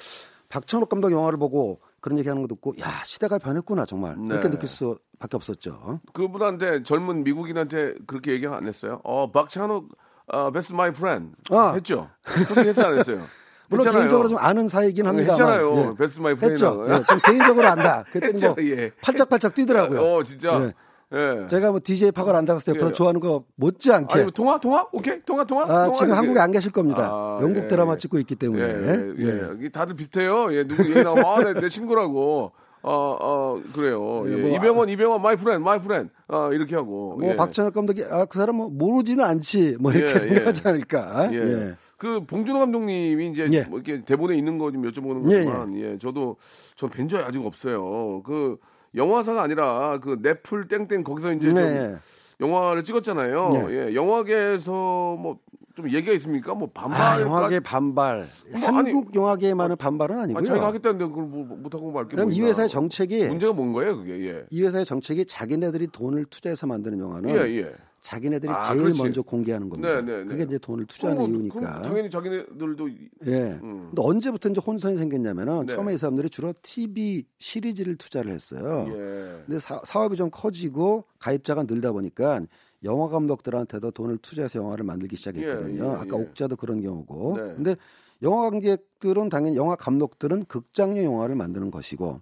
박찬욱 감독 영화를 보고 그런 얘기하는 거 듣고 야 시대가 변했구나 정말 네. 그렇게 느낄 수밖에 없었죠. 그분한테 젊은 미국인한테 그렇게 얘기 안 했어요? 어, 박찬욱 어, best my friend 아. 했죠. 그렇게 했어 안 했어요? 물론 했잖아요. 개인적으로 좀 아는 사이긴 합니다. 했잖아요. best my friend. 했죠. 예, 좀 개인적으로 안다. 그랬더니 뭐 예. 팔짝팔짝 뛰더라고요. 어, 진짜. 예. 예. 제가 뭐 DJ 파걸 안다고 해서 옆에서 예. 좋아하는 거 못지않게 아니, 뭐 통화 통화? 오케이. 통화 통화? 아, 통화 지금 이렇게. 한국에 안 계실 겁니다. 아, 영국 예, 드라마 예. 찍고 있기 때문에. 예, 예, 예. 다들 비슷해요. 예, 누구 얘기 나오면 아, 내, 내 친구라고. 어, 어, 그래요. 예, 예, 뭐, 이병헌, 이병헌, my friend, my friend. 어, 이렇게 하고. 뭐 예. 박찬욱 감독이 아 그 사람 뭐 모르지는 않지 뭐 이렇게 예, 생각하지 예. 않을까. 예. 예. 그 봉준호 감독님이 이제 예. 뭐 이렇게 대본에 있는 거 좀 여쭤보는 예, 거지만 예, 저도 전 뵌 적이 아직 없어요. 그 영화사가 아니라 그 넷플 땡땡 거기서 이제 좀 네. 영화를 찍었잖아요. 네. 예, 영화계에서 뭐 좀 얘기가 있습니까? 뭐 반발. 아, 영화계 반발. 뭐, 한국 영화계만의 반발은 아니고요. 아니, 자기가 하겠다는데 그걸 뭐, 못하고 말게. 그럼 이 회사의 정책이 문제가 뭔 거예요, 그게? 예. 이 회사의 정책이 자기네들이 돈을 투자해서 만드는 영화는 예, 예. 자기네들이 아, 제일 그렇지. 먼저 공개하는 겁니다. 네, 네, 네. 그게 이제 돈을 투자하는 그럼 뭐, 이유니까. 당연히 자기네들도 예. 음. 근데 언제부터 이제 혼선이 생겼냐면은 네. 처음에 이 사람들이 주로 TV 시리즈를 투자를 했어요. 예. 근데 사, 사업이 좀 커지고 가입자가 늘다 보니까 영화 감독들한테도 돈을 투자해서 영화를 만들기 시작했거든요. 예, 예, 아까 예. 옥자도 그런 경우고. 네. 근데 영화 관객들은 당연히 영화 감독들은 극장용 영화를 만드는 것이고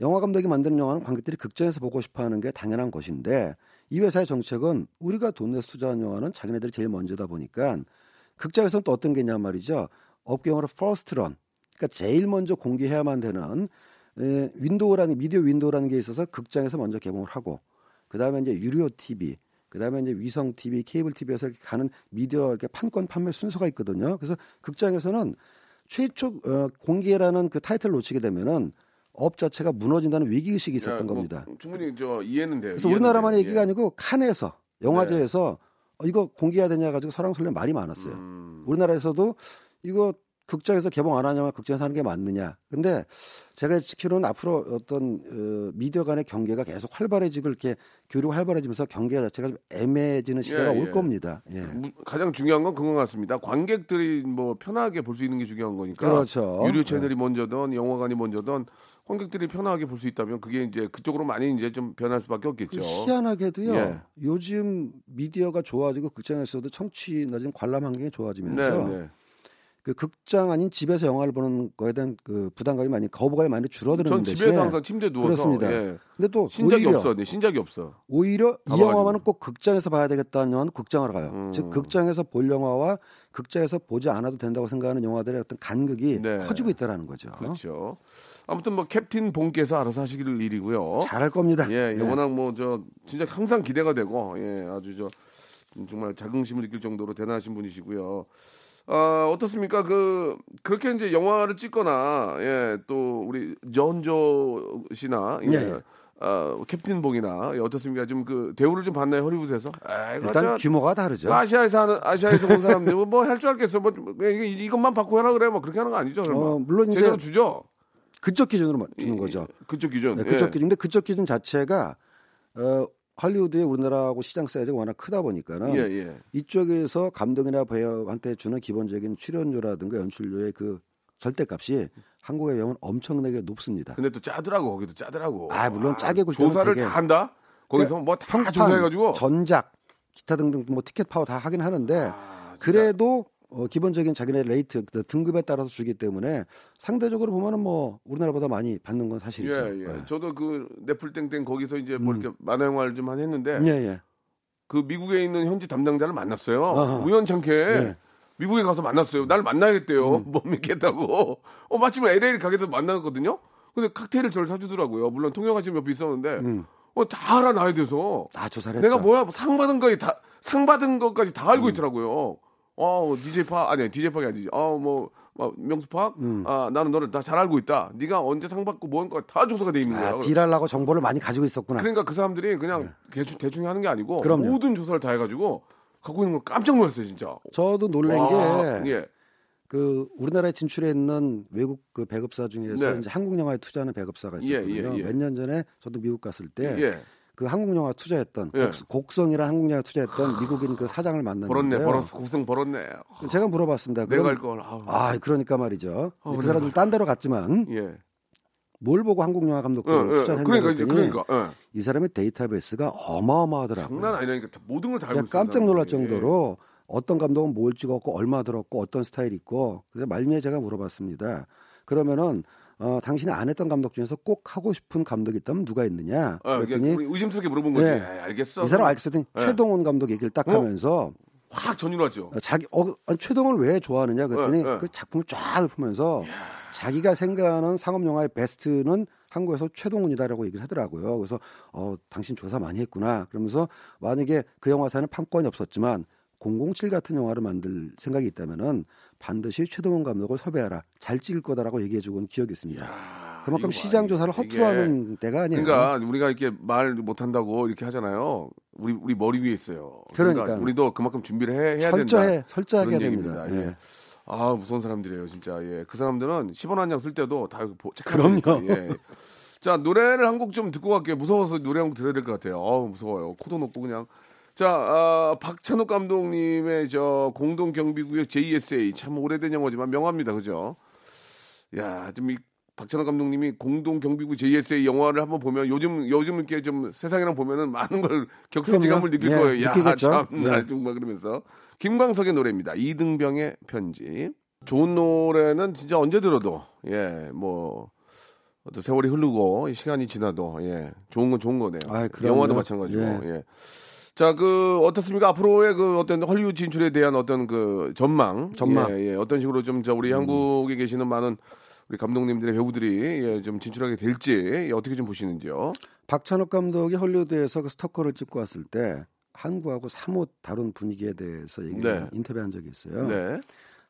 영화 감독이 만드는 영화는 관객들이 극장에서 보고 싶어 하는 게 당연한 것인데 이 회사의 정책은 우리가 돈 내서 투자한 영화는 자기네들이 제일 먼저다 보니까 극장에서는 또 어떤 게 있냐 말이죠. 업계용어로 first run. 그러니까 제일 먼저 공개해야만 되는 에, window라는 미디어 window라는 게 있어서 극장에서 먼저 개봉을 하고 그다음에 이제 유료 TV 그다음에 이제 위성 TV, 케이블 TV에서 이렇게 가는 미디어 이렇게 판권 판매 순서가 있거든요. 그래서 극장에서는 최초 어, 공개라는 그 타이틀을 놓치게 되면은 업 자체가 무너진다는 위기 의식이 야, 있었던 뭐 겁니다. 충분히 저 이해는 돼요. 그래서 이해는 우리나라만의 돼요. 얘기가 예. 아니고 칸에서 영화제에서 어, 이거 공개해야 되냐 가지고 설랑설레 말이 많았어요. 음. 우리나라에서도 이거 극장에서 개봉 안 하냐면 극장에서 하는 게 맞느냐. 근데 제가 지키는 앞으로 어떤 어, 미디어 간의 경계가 계속 활발해지고 이렇게 교류가 활발해지면서 경계 자체가 좀 애매해지는 시대가 예, 올 예. 겁니다. 예. 무- 가장 중요한 건 그건 같습니다. 관객들이 뭐 편하게 볼 수 있는 게 중요한 거니까. 그렇죠. 유료 채널이 먼저든 영화관이 먼저든 관객들이 편하게 볼 수 있다면 그게 이제 그쪽으로 많이 이제 좀 변할 수밖에 없겠죠. 그 희한하게도요. 예. 요즘 미디어가 좋아지고 극장에서도 청취 낮은 관람 환경이 좋아지면서 네, 네. 그 극장 아닌 집에서 영화를 보는 거에 대한 그 부담감이 많이 거부감이 많이 줄어드는 전 대신에 집에서 항상 침대 누워서 그렇습니다. 예. 근데 또 신작이 오히려 없어. 네, 신작이 없어. 오히려 이. 영화만은 꼭 극장에서 봐야 되겠다는 영화는 극장을 가요. 음. 즉 극장에서 볼 영화와 극장에서 보지 않아도 된다고 생각하는 영화들의 어떤 간극이 네. 커지고 있다라는 거죠. 그렇죠. 아무튼 뭐 캡틴 본께서 알아서 하시길 일이고요. 잘할 겁니다. 예, 예, 네. 워낙 뭐 저 진짜 항상 기대가 되고 예, 아주 저 정말 자긍심을 느낄 정도로 대단하신 분이시고요. 아, 어떻습니까? 그 그렇게 이제 영화를 찍거나 예, 또 우리 전조 씨나 예, 예. 아, 캡틴 봉이나 예, 어떻습니까? 좀 그 대우를 좀 받나요 헐리우드에서? 아이고, 일단 저- 규모가 다르죠. 아시아에서 하는 아시아에서 온 사람들 뭐 할 줄 알겠어. 뭐 이거 이것만 받고 해라 그래. 뭐 그렇게 하는 거 아니죠? 설마. 어, 물론 이제 주죠. 그쪽 기준으로 주는 거죠. 그쪽 기준. 네, 그쪽 예. 기준. 근데 그쪽 기준 자체가 어, 할리우드의 우리나라하고 시장 사이즈가 워낙 크다 보니까는 예, 예. 이쪽에서 감독이나 배우한테 주는 기본적인 출연료라든가 연출료의 그 절대값이 한국에 비하면 엄청나게 높습니다. 근데 또 짜더라고 거기도 짜더라고. 아, 물론 짜게 굴 조사를 되게- 다 한다. 거기서 뭐다 평판, 조사해가지고. 전작, 기타 등등 뭐 티켓 파워 다 하긴 하는데 아. 그래도 어, 기본적인 자기네 rate 그 등급에 따라서 주기 때문에 상대적으로 보면은 뭐 우리나라보다 많이 받는 건 사실이죠. 예, 예. 네. 저도 그 넷플땡땡 거기서 이제 뭐 이렇게 만화 영화를 좀 한 했는데 예, 예. 그 미국에 있는 현지 담당자를 만났어요. 아하. 우연찮게 네. 미국에 가서 만났어요. 날 만나야겠대요. 음. 못 믿겠다고. 어, 마침 LA 가게에서 만났거든요. 근데 칵테일을 저를 사주더라고요. 물론 지금 옆에 있었는데 음. 어, 다 알아 나에 대해서. 다 조사를 했죠. 내가 뭐야 뭐상 받은 거까지 다 상 받은 것까지 다 알고 있더라고요. 어 DJ 파 아니 DJ 파이 아니지. 어뭐 뭐, 명수 파. 음. 아 나는 너를 다 잘 알고 있다. 네가 언제 상 받고 뭐 한거 다 조사가 돼 있는 거야. 아, 딜하려고 정보를 많이 가지고 있었구나. 그러니까 그 사람들이 그냥 대충 대충 하는 게 아니고 네. 그럼요. 모든 조사를 다 해가지고 갖고 있는 거 깜짝 놀랐어요 진짜. 저도 놀란 와, 게 예. 그 우리나라에 진출해 있는 외국 그 배급사 중에서 네. 이제 한국 영화에 투자하는 배급사가 예, 있었거든요. 예, 예. 몇년 전에 저도 미국 갔을 때 그 예. 한국 영화 투자했던 예. 곡, 성이라 한국 영화 투자했던 미국인 그 사장을 만났는데요. 벌었네 벌었어 국성 벌었네. 제가 물어봤습니다. 내가 할 걸. 아우. 아, 그러니까 말이죠. 어, 그 그래. 사람들 딴 데로 갔지만 예. 뭘 보고 한국 영화 감독들 예, 을 예. 투자를 그러니까 이제 그랬더니 그러니까 예. 이 사람의 데이터베이스가 어마어마하더라고요. 장난 아니라니까 다 모든 걸 다 알고 있어요. 깜짝 놀랄. 정도로 어떤 감독은 뭘 찍었고 얼마 들었고 어떤 스타일 있고 그래서 말미에 제가 물어봤습니다. 그러면은 어, 당신이 안 했던 감독 중에서 꼭 하고 싶은 감독이 있다면 누가 있느냐? 어, 그냥 그랬더니 의심스럽게 물어본 거지. 예. 에이, 알겠어. 이 사람 알겠더니 예. 최동원 감독 얘기를 딱 어? 하면서 확 전율하죠. 어, 자기 어, 아니, 최동원을 왜 좋아하느냐 그랬더니 예, 예. 그 작품을 쫙 읊으면서 자기가 생각하는 상업 영화의 베스트는 한국에서 최동훈이다라고 얘기를 하더라고요. 그래서 어 당신 조사 많이 했구나. 그러면서 만약에 그 영화사는 판권이 없었지만 007 같은 영화를 만들 생각이 있다면은 반드시 최동훈 감독을 섭외하라. 잘 찍을 거다라고 얘기해주고 온 기억이 있습니다. 야, 그만큼. 시장 조사를 이게- 허투루 하는 때가 아니에요. 그러니까 우리가 이렇게 말 못 한다고 이렇게 하잖아요. 우리 우리 머리 위에 있어요. 그러니까. 우리도 그만큼 준비를 해, 해야 철저해, 된다. 철저하게 해야 됩니다. 예. 예. 아 무서운 사람들이에요 진짜. 예. 그 사람들은 10원 한 장 쓸 때도 다 보- 그럼요. 예. 자 노래를 한 곡 좀 듣고 갈게요. 무서워서 노래 한 곡 들어야 될 것 같아요. 어우 무서워요. 코도 높고 그냥. 자 아, 박찬욱 감독님의 저 공동 경비구역 JSA 참 오래된 영화지만 명화입니다. 그죠? 야, 좀 이 박찬호 감독님이 공동 경비구 JSA 영화를 한번 보면 요즘 요즘 이렇게 좀 세상이랑 보면은 많은 걸 격세지감을. 느낄 예, 거예요. 야, 느끼겠죠. 참나 네. 정말 그러면서 김광석의 노래입니다. 이등병의 편지. 좋은 노래는 진짜 언제 들어도 예, 뭐 어떤 세월이 흐르고 시간이 지나도 예, 좋은 건 좋은 거네요. 그럼요. 영화도 마찬가지고. 예. 예. 자, 그 어떻습니까? 앞으로의 그 어떤 헐리우드 진출에 대한 어떤 그 전망, 전망. 예, 예. 어떤 식으로 좀 저 우리 한국에 계시는 많은 우리 감독님들의 배우들이 예, 좀 진출하게 될지 예, 어떻게 좀 보시는지요? 박찬욱 감독이 헐리우드에서 그 스토커를 찍고 왔을 때 한국하고 사뭇 다른 분위기에 대해서 얘기 네. 인터뷰한 적이 있어요. 네,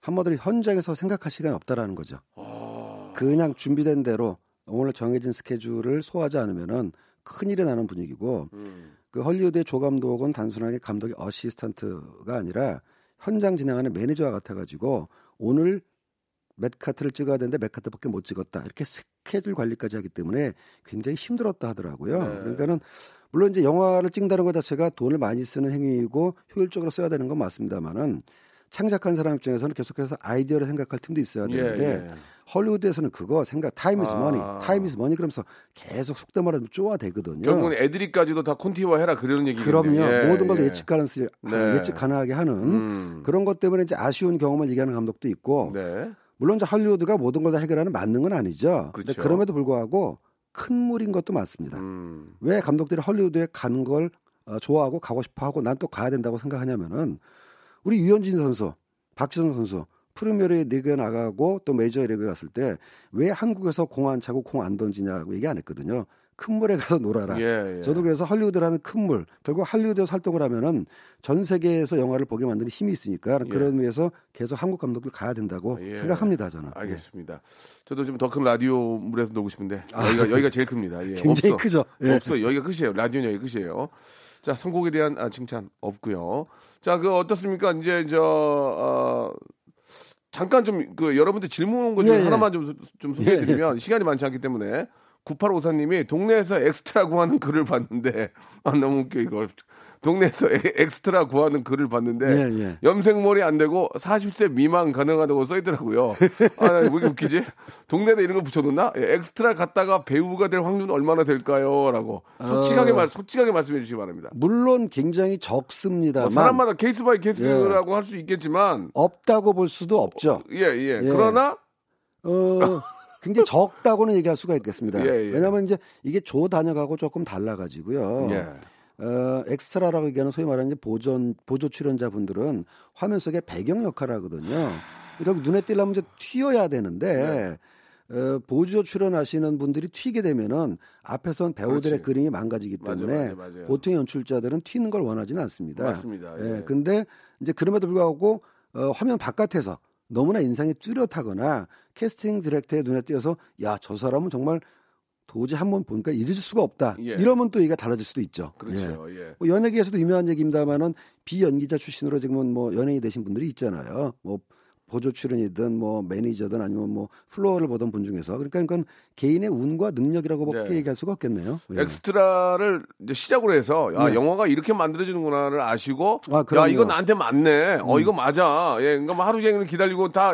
한마디로 현장에서 생각할 시간이 없다라는 거죠. 아, 그냥 준비된 대로 오늘 정해진 스케줄을 소화하지 않으면은 큰일이 나는 분위기고 음. 그 헐리우드의 조 감독은 단순하게 감독의 어시스턴트가 아니라 현장 진행하는 매니저와 같아가지고 오늘 몇 커트를 찍어야 되는데 몇 커트밖에 못 찍었다 이렇게 스케줄 관리까지 하기 때문에 굉장히 힘들었다 하더라고요. 네. 그러니까는 물론 이제 영화를 찍는다는 것 자체가 돈을 많이 쓰는 행위이고 효율적으로 써야 되는 건 맞습니다만은 창작한 사람 입장에서는 계속해서 아이디어를 생각할 틈도 있어야 예, 되는데 예. 헐리우드에서는 그거 생각 time is 아. money time is money 그러면서 계속 속된 말로 쪼아대거든요. 결국은 애드립까지도 다 콘티화 해라 그러는 얘기겠네요. 그럼요. 예, 모든 걸 예. 예측 가능성 네. 예측 가능하게 하는 음. 그런 것 때문에 이제 아쉬운 경험을 얘기하는 감독도 있고 네. 물론 이제 할리우드가 모든 걸 다 해결하는 만능 건 아니죠. 그렇죠. 그럼에도 불구하고 큰 물인 것도 맞습니다. 음. 왜 감독들이 헐리우드에 가는 걸 어, 좋아하고 가고 싶어 하고 난 또 가야 된다고 생각하냐면은 우리 유현진 선수, 박지성 선수 프리미어리 리그에 나가고 또 메이저 리그에 갔을 때 왜 한국에서 공 안 차고 공 안 던지냐고 얘기 안 했거든요. 큰 물에 가서 놀아라. 예, 예. 저도 그래서 할리우드라는 큰 물, 결국 할리우드에서 활동을 하면은 전 세계에서 영화를 보게 만드는 힘이 있으니까 그런 의미에서 계속 한국 감독들 가야 된다고 예. 생각합니다, 저는. 예. 알겠습니다. 저도 좀더큰 라디오 물에서 놀고 싶은데 여기가 여기가 제일 큽니다. 예, 아. 굉장히 없어. 크죠. 예. 없어. 여기가 끝이에요. 라디오는 여기 끝이에요. 자, 선곡에 대한 아, 칭찬 없고요. 자, 그 어떻습니까? 이제 저 어, 잠깐 좀 그 여러분들 질문 온거 중에 예, 예. 하나만 좀, 좀 소개해드리면 시간이 많지 않기 때문에 9854님이 동네에서 엑스트라 구하는 글을 봤는데 아 너무 웃겨 이거 동네에서 에- 엑스트라 구하는 글을 봤는데 예, 예. 염색머리 안 되고 40세 미만 가능하다고 써 있더라고요. 아, 왜 이렇게 웃기지? 동네에다 이런 거 붙여놓나? 예, 엑스트라 갔다가 배우가 될 확률은 얼마나 될까요? 라고 솔직하게 어. 말, 솔직하게 말씀해 주시기 바랍니다. 물론 굉장히 적습니다만 뭐 사람마다 case by case라고 할 수 있겠지만, 없다고 볼 수도 없죠. 예, 예. 예. 그러나, 어, 굉장히 적다고는 얘기할 수가 있겠습니다. 예, 예. 왜냐하면 이제 이게 조 단역하고 조금 달라가지고요. 예. 어, 엑스트라라고 얘기하는 소위 말하는 보존 보조 출연자 분들은 화면 속에 배경 역할을 하거든요. 이렇게 눈에 띄려면 이제 튀어야 되는데 네. 어, 보조 출연하시는 분들이 튀게 되면은 앞에선 배우들의 그렇지. 그림이 망가지기 맞아, 때문에 맞아, 맞아요. 보통 연출자들은 튀는 걸 원하지는 않습니다. 맞습니다. 예. 예, 근데 이제 그럼에도 불구하고 어, 화면 바깥에서 너무나 인상이 뚜렷하거나 캐스팅 디렉터의 눈에 띄어서 야 저 사람은 정말 도저히 한 번 보니까 잊을 수가 없다. 예. 이러면 또 얘기가 달라질 수도 있죠. 예. 그렇죠. 예. 뭐 연예계에서도 유명한 얘기입니다만은 비연기자 출신으로 지금은 뭐 연예인이 되신 분들이 있잖아요. 뭐 보조 출연이든 뭐 매니저든 아니면 뭐 플로어를 보던 분 중에서 그러니까 이건 개인의 운과 능력이라고밖에 네. 얘기할 수가 없겠네요. 예. 엑스트라를 이제 시작으로 해서 야 네. 영화가 이렇게 만들어지는구나를 아시고 아, 야 그럼요. 음. 이거 나한테 맞네 어 이거 맞아 예 그러니까 뭐 하루 종일 기다리고 다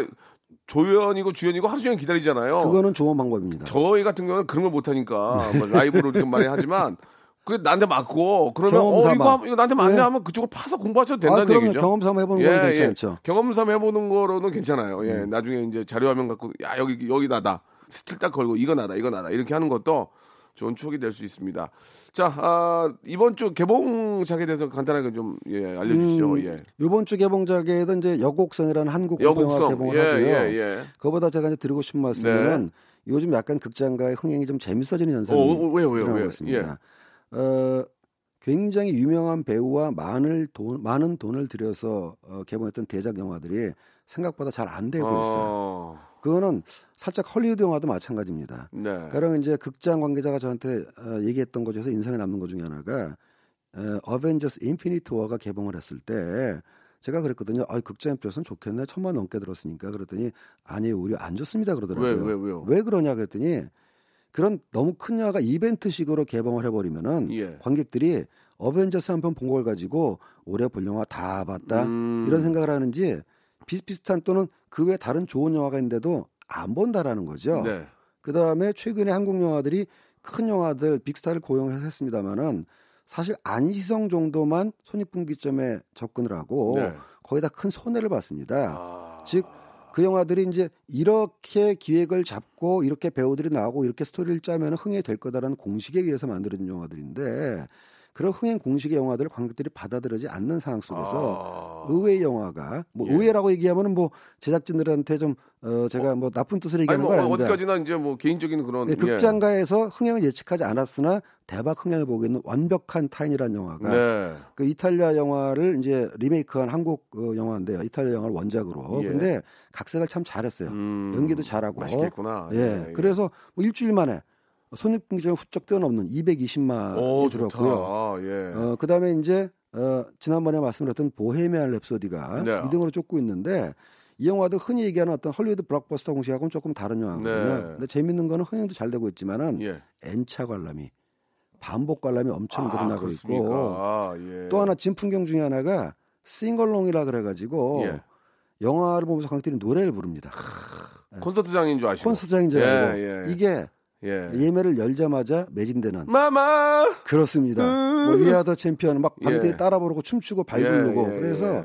조연이고 주연이고 하루 종일 기다리잖아요 그거는 좋은 방법입니다. 저희 같은 경우는 그런 걸 못하니까 뭐 라이브로 이렇게 많이 하지만 그게 나한테 맞고 그러면 어. 이거, 이거 나한테 맞네 예. 하면 그쪽을 파서 공부하셔도 된다는 아, 그럼요. 얘기죠 경험 삼아 해보는 건 괜찮죠. 경험 삼아 해보는 거로는 괜찮아요. 예, 음. 나중에 이제 자료 화면 갖고 야 여기 여기 나다 스틸 딱 걸고 이거 나다 이거 나다 이렇게 하는 것도 좋은 추억이 될 수 있습니다. 자 아, 이번 주 개봉작에 대해서 간단하게 좀 예, 알려주시죠. 음, 예. 이번 주 개봉작에도 이제 여곡성이라는 한국 영화 개봉을 예, 하고요. 예, 예. 그거보다 제가 이제 드리고 싶은 말씀은 요즘 약간 극장가의 흥행이 좀 재밌어지는 현상이 어, 어, 왜요, 왜요, 일어나고 왜요? 있습니다. 어, 굉장히 유명한 배우와 많은 돈, 많은 돈을 들여서 어, 개봉했던 대작 영화들이 생각보다 잘 안 되고 있어요. 어, 그거는 살짝 헐리우드 영화도 마찬가지입니다. 네. 그러면 이제 극장 관계자가 저한테 어, 얘기했던 것 중에서 인상에 남는 것 중에 하나가 어, 어벤져스 인피니트 워가 개봉을 했을 때 제가 그랬거든요. 아, 극장 입장에서는 좋겠네. 천만 넘게 들었으니까 그랬더니 아니 오히려 안 좋습니다 그러더라고요. 왜, 왜, 왜요? 왜 그러냐 그랬더니 그런 너무 큰 영화가 이벤트식으로 개봉을 해버리면은 예. 관객들이 어벤져스 한 편 본 걸 가지고 올해 볼 영화 다 봤다 음. 이런 생각을 하는지 비슷비슷한 또는 그 외 다른 좋은 영화가 있는데도 안 본다라는 거죠. 네. 그 다음에 최근에 한국 영화들이 큰 영화들 빅스타를 고용했습니다만은 사실 안시성 정도만 손익분기점에 접근을 하고 네. 거의 다 큰 손해를 봤습니다. 아, 즉그 영화들이 이제 이렇게 기획을 잡고 이렇게 배우들이 나오고 이렇게 스토리를 짜면 흥행이 될 거다라는 공식에 의해서 만들어진 영화들인데 그런 흥행 공식의 영화들을 관객들이 받아들이지 않는 상황 속에서 아. 의외의 영화가 뭐 예. 의외라고 얘기하면은 뭐 제작진들한테 좀 어, 제가 뭐 나쁜 뜻을 아니 얘기하는 뭐건 아닙니다. 어디까지나 이제 뭐 개인적인 그런 네, 예. 극장가에서 흥행을 예측하지 않았으나 대박 흥행을 보고 있는 완벽한 타인이라는 영화가 네. 그 이탈리아 영화를 이제 리메이크한 한국 어, 영화인데요. 이탈리아 영화를 원작으로. 예. 근데 각색을 참 잘했어요. 음, 연기도 잘하고. 맛있겠구나. 예. 예, 예. 그래서 뭐 일주일 만에 손익분기점이 훌쩍 뛰어넘는 220만이 오 들었고요. 예. 어, 그다음에 이제 어, 지난번에 말씀드렸던 보헤미안 랩소디가 네. 2등으로 쫓고 있는데 이 영화도 흔히 얘기하는 어떤 헐리우드 블록버스터 공식하고는 조금 다른 영화거든요. 네. 근데 재밌는 거는 흥행도 잘 되고 있지만은 예. N차 관람이 반복 관람이 엄청 늘어나고 그렇습니까? 있고 아, 예. 또 하나 진풍경 중에 하나가 sing-along이라 그래가지고 예. 영화를 보면서 관객들이 노래를 부릅니다. 콘서트장인 줄 아시고. 콘서트장인 줄 예, 알고 예. 이게 예. 예매를 열자마자 매진되는 마마. 그렇습니다. 음. 뭐 We Are the Champion 막 관객들이 예. 따라 부르고 춤추고 발 굴르고 예, 예, 그래서 예.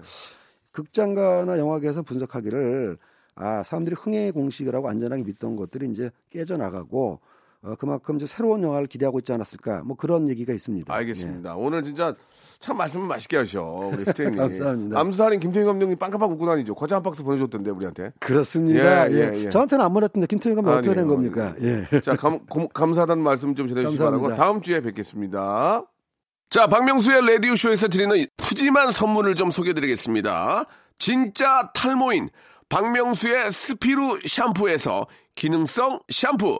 극장가나 영화계에서 분석하기를 아 사람들이 흥행의 공식이라고 안전하게 믿던 것들이 이제 깨져나가고 어, 그만큼 이제 새로운 영화를 기대하고 있지 않았을까 뭐 그런 얘기가 있습니다. 알겠습니다. 오늘 진짜 참 말씀을 맛있게 하셔 우리 스테이님. 감사합니다. 암수살인 김태희 감독님 빵가방 웃고 다니죠. 과자 한 박스 보내줬던데 우리한테. 예. 그렇습니다. 예, 예, 예, 예. 저한테는 안 보냈던데 김태형 감독 어떻게 된. 겁니까? 예. 자, 감, 고- 감사하다는 말씀 좀 전해주시기 바라고. 다음 주에 뵙겠습니다. 자, 박명수의 라디오 쇼에서 드리는 푸짐한 선물을 좀 소개해드리겠습니다. 진짜 탈모인 박명수의 스피루 샴푸에서 기능성 샴푸,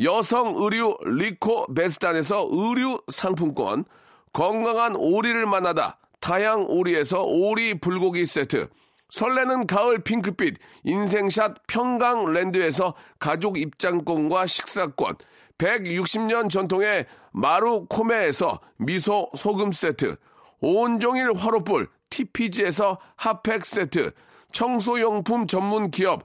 여성 의류 리코 베스탄에서 의류 상품권, 건강한 오리를 만나다 타양 오리에서 오리 불고기 세트, 설레는 가을 핑크빛 인생샷 평강랜드에서 가족 입장권과 식사권, 160년 전통의 마루 코메에서 미소 소금 세트, 온종일 화로불 TPG에서 핫팩 세트, 청소용품 전문 기업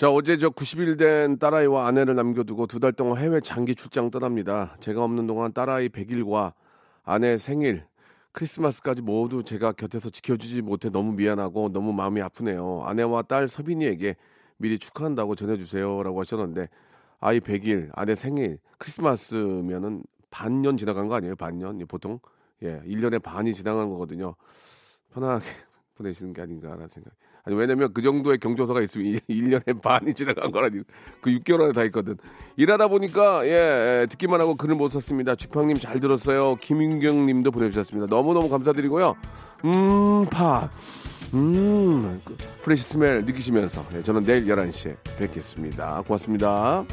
자, 어제 저 90일 된 딸아이와 아내를 남겨두고 두 달 동안 해외 장기 출장 떠납니다. 제가 없는 동안 딸아이 100일과 아내 생일, 크리스마스까지 모두 제가 곁에서 지켜주지 못해 너무 미안하고 너무 마음이 아프네요. 아내와 딸 서빈이에게 미리 축하한다고 전해주세요. 라고 하셨는데, 아이 100일, 아내 생일, 크리스마스면은 반년 지나간 거 아니에요? 반년? 보통? 예, 1년에 반이 지나간 거거든요. 편하게 보내시는 게 아닌가라는 생각. 아니 왜냐면 그 정도의 경조사가 있으면 1년에 반이 지나간 거라니 그 6개월 안에 다 있거든. 일하다 보니까 예, 예, 듣기만 하고 글을 못 썼습니다. 주팡님 잘 들었어요. 김윤경 님도 보내주셨습니다. 너무너무 감사드리고요. 음, 파. 음, 그 프레시 스멜 느끼시면서 예, 저는 내일 11시에 뵙겠습니다. 고맙습니다.